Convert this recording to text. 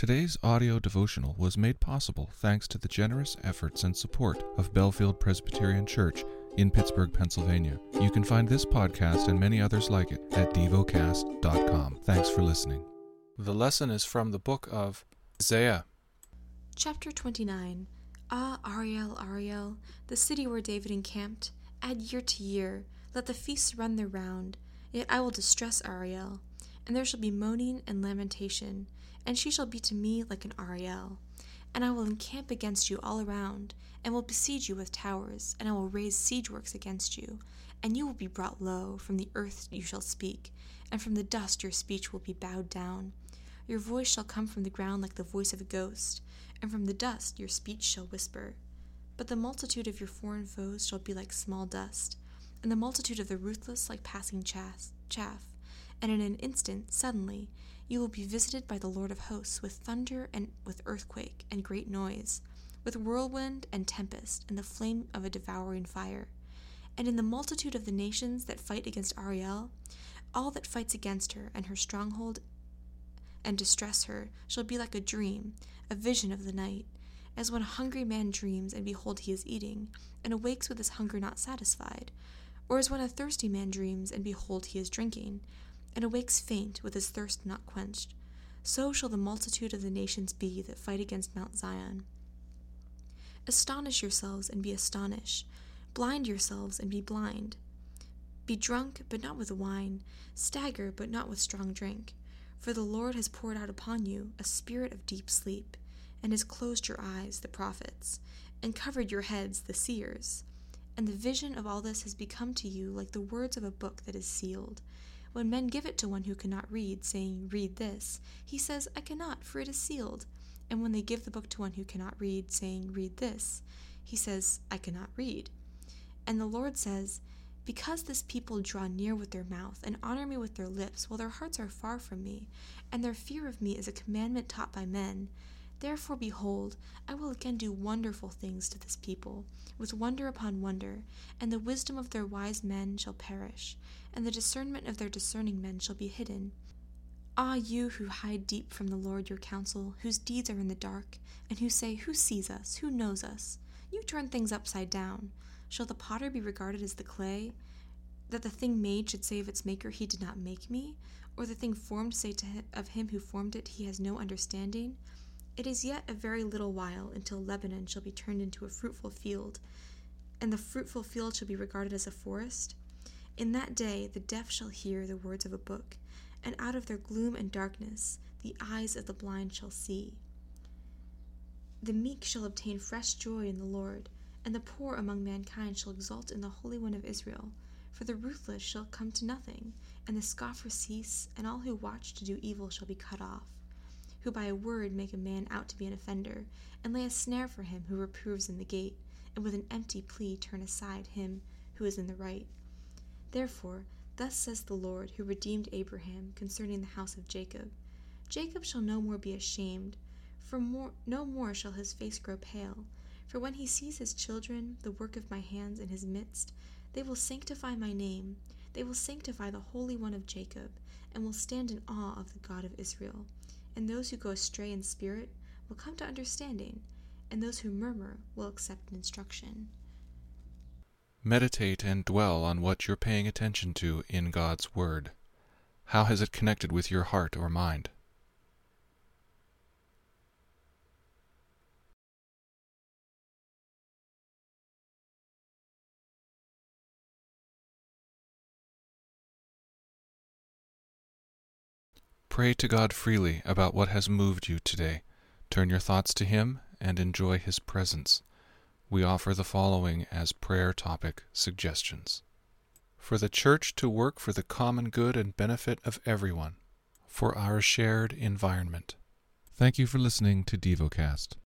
Today's audio devotional was made possible thanks to the generous efforts and support of Bellefield Presbyterian Church in Pittsburgh, Pennsylvania. You can find this podcast and many others like it at devocast.com. Thanks for listening. The lesson is from the book of Isaiah. Chapter 29 Ah, Ariel, Ariel, the city where David encamped, add year to year, let the feasts run their round. Yet I will distress Ariel, and there shall be moaning and lamentation and she shall be to me like an Ariel. And I will encamp against you all around, and will besiege you with towers, and I will raise siege works against you. And you will be brought low, from the earth you shall speak, and from the dust your speech will be bowed down. Your voice shall come from the ground like the voice of a ghost, and from the dust your speech shall whisper. But the multitude of your foreign foes shall be like small dust, and the multitude of the ruthless like passing chaff. And in an instant, suddenly, you will be visited by the Lord of hosts with thunder and with earthquake and great noise, with whirlwind and tempest and the flame of a devouring fire. And in the multitude of the nations that fight against Ariel, all that fights against her and her stronghold and distress her shall be like a dream, a vision of the night, as when a hungry man dreams and behold he is eating, and awakes with his hunger not satisfied, or as when a thirsty man dreams and behold he is drinking, and awakes faint with his thirst not quenched. So shall the multitude of the nations be that fight against Mount Zion. Astonish yourselves and be astonished. Blind yourselves and be blind. Be drunk, but not with wine. Stagger, but not with strong drink. For the Lord has poured out upon you a spirit of deep sleep, and has closed your eyes, the prophets, and covered your heads, the seers. And the vision of all this has become to you like the words of a book that is sealed when men give it to one who cannot read, saying, Read this, he says, I cannot, for it is sealed. And when they give the book to one who cannot read, saying, Read this, he says, I cannot read. And the Lord says, Because this people draw near with their mouth and honor me with their lips, while their hearts are far from me, and their fear of me is a commandment taught by men, Therefore, behold, I will again do wonderful things to this people, with wonder upon wonder, and the wisdom of their wise men shall perish, and the discernment of their discerning men shall be hidden. Ah, you who hide deep from the Lord your counsel, whose deeds are in the dark, and who say, Who sees us? Who knows us? You turn things upside down. Shall the potter be regarded as the clay? That the thing made should say of its maker, He did not make me? Or the thing formed say to him, of him who formed it, He has no understanding? It is yet a very little while until Lebanon shall be turned into a fruitful field, and the fruitful field shall be regarded as a forest. In that day the deaf shall hear the words of a book, and out of their gloom and darkness the eyes of the blind shall see. The meek shall obtain fresh joy in the Lord, and the poor among mankind shall exult in the Holy One of Israel. For the ruthless shall come to nothing, and the scoffer cease, and all who watch to do evil shall be cut off who by a word make a man out to be an offender, and lay a snare for him who reproves in the gate, and with an empty plea turn aside him who is in the right. Therefore, thus says the Lord, who redeemed Abraham concerning the house of Jacob Jacob shall no more be ashamed, for more, no more shall his face grow pale. For when he sees his children, the work of my hands in his midst, they will sanctify my name, they will sanctify the Holy One of Jacob, and will stand in awe of the God of Israel and those who go astray in spirit will come to understanding, and those who murmur will accept instruction. Meditate and dwell on what you're paying attention to in God's Word. How has it connected with your heart or mind? Pray to God freely about what has moved you today. Turn your thoughts to Him and enjoy His presence. We offer the following as prayer topic suggestions for the Church to work for the common good and benefit of everyone, for our shared environment. Thank you for listening to DevoCast.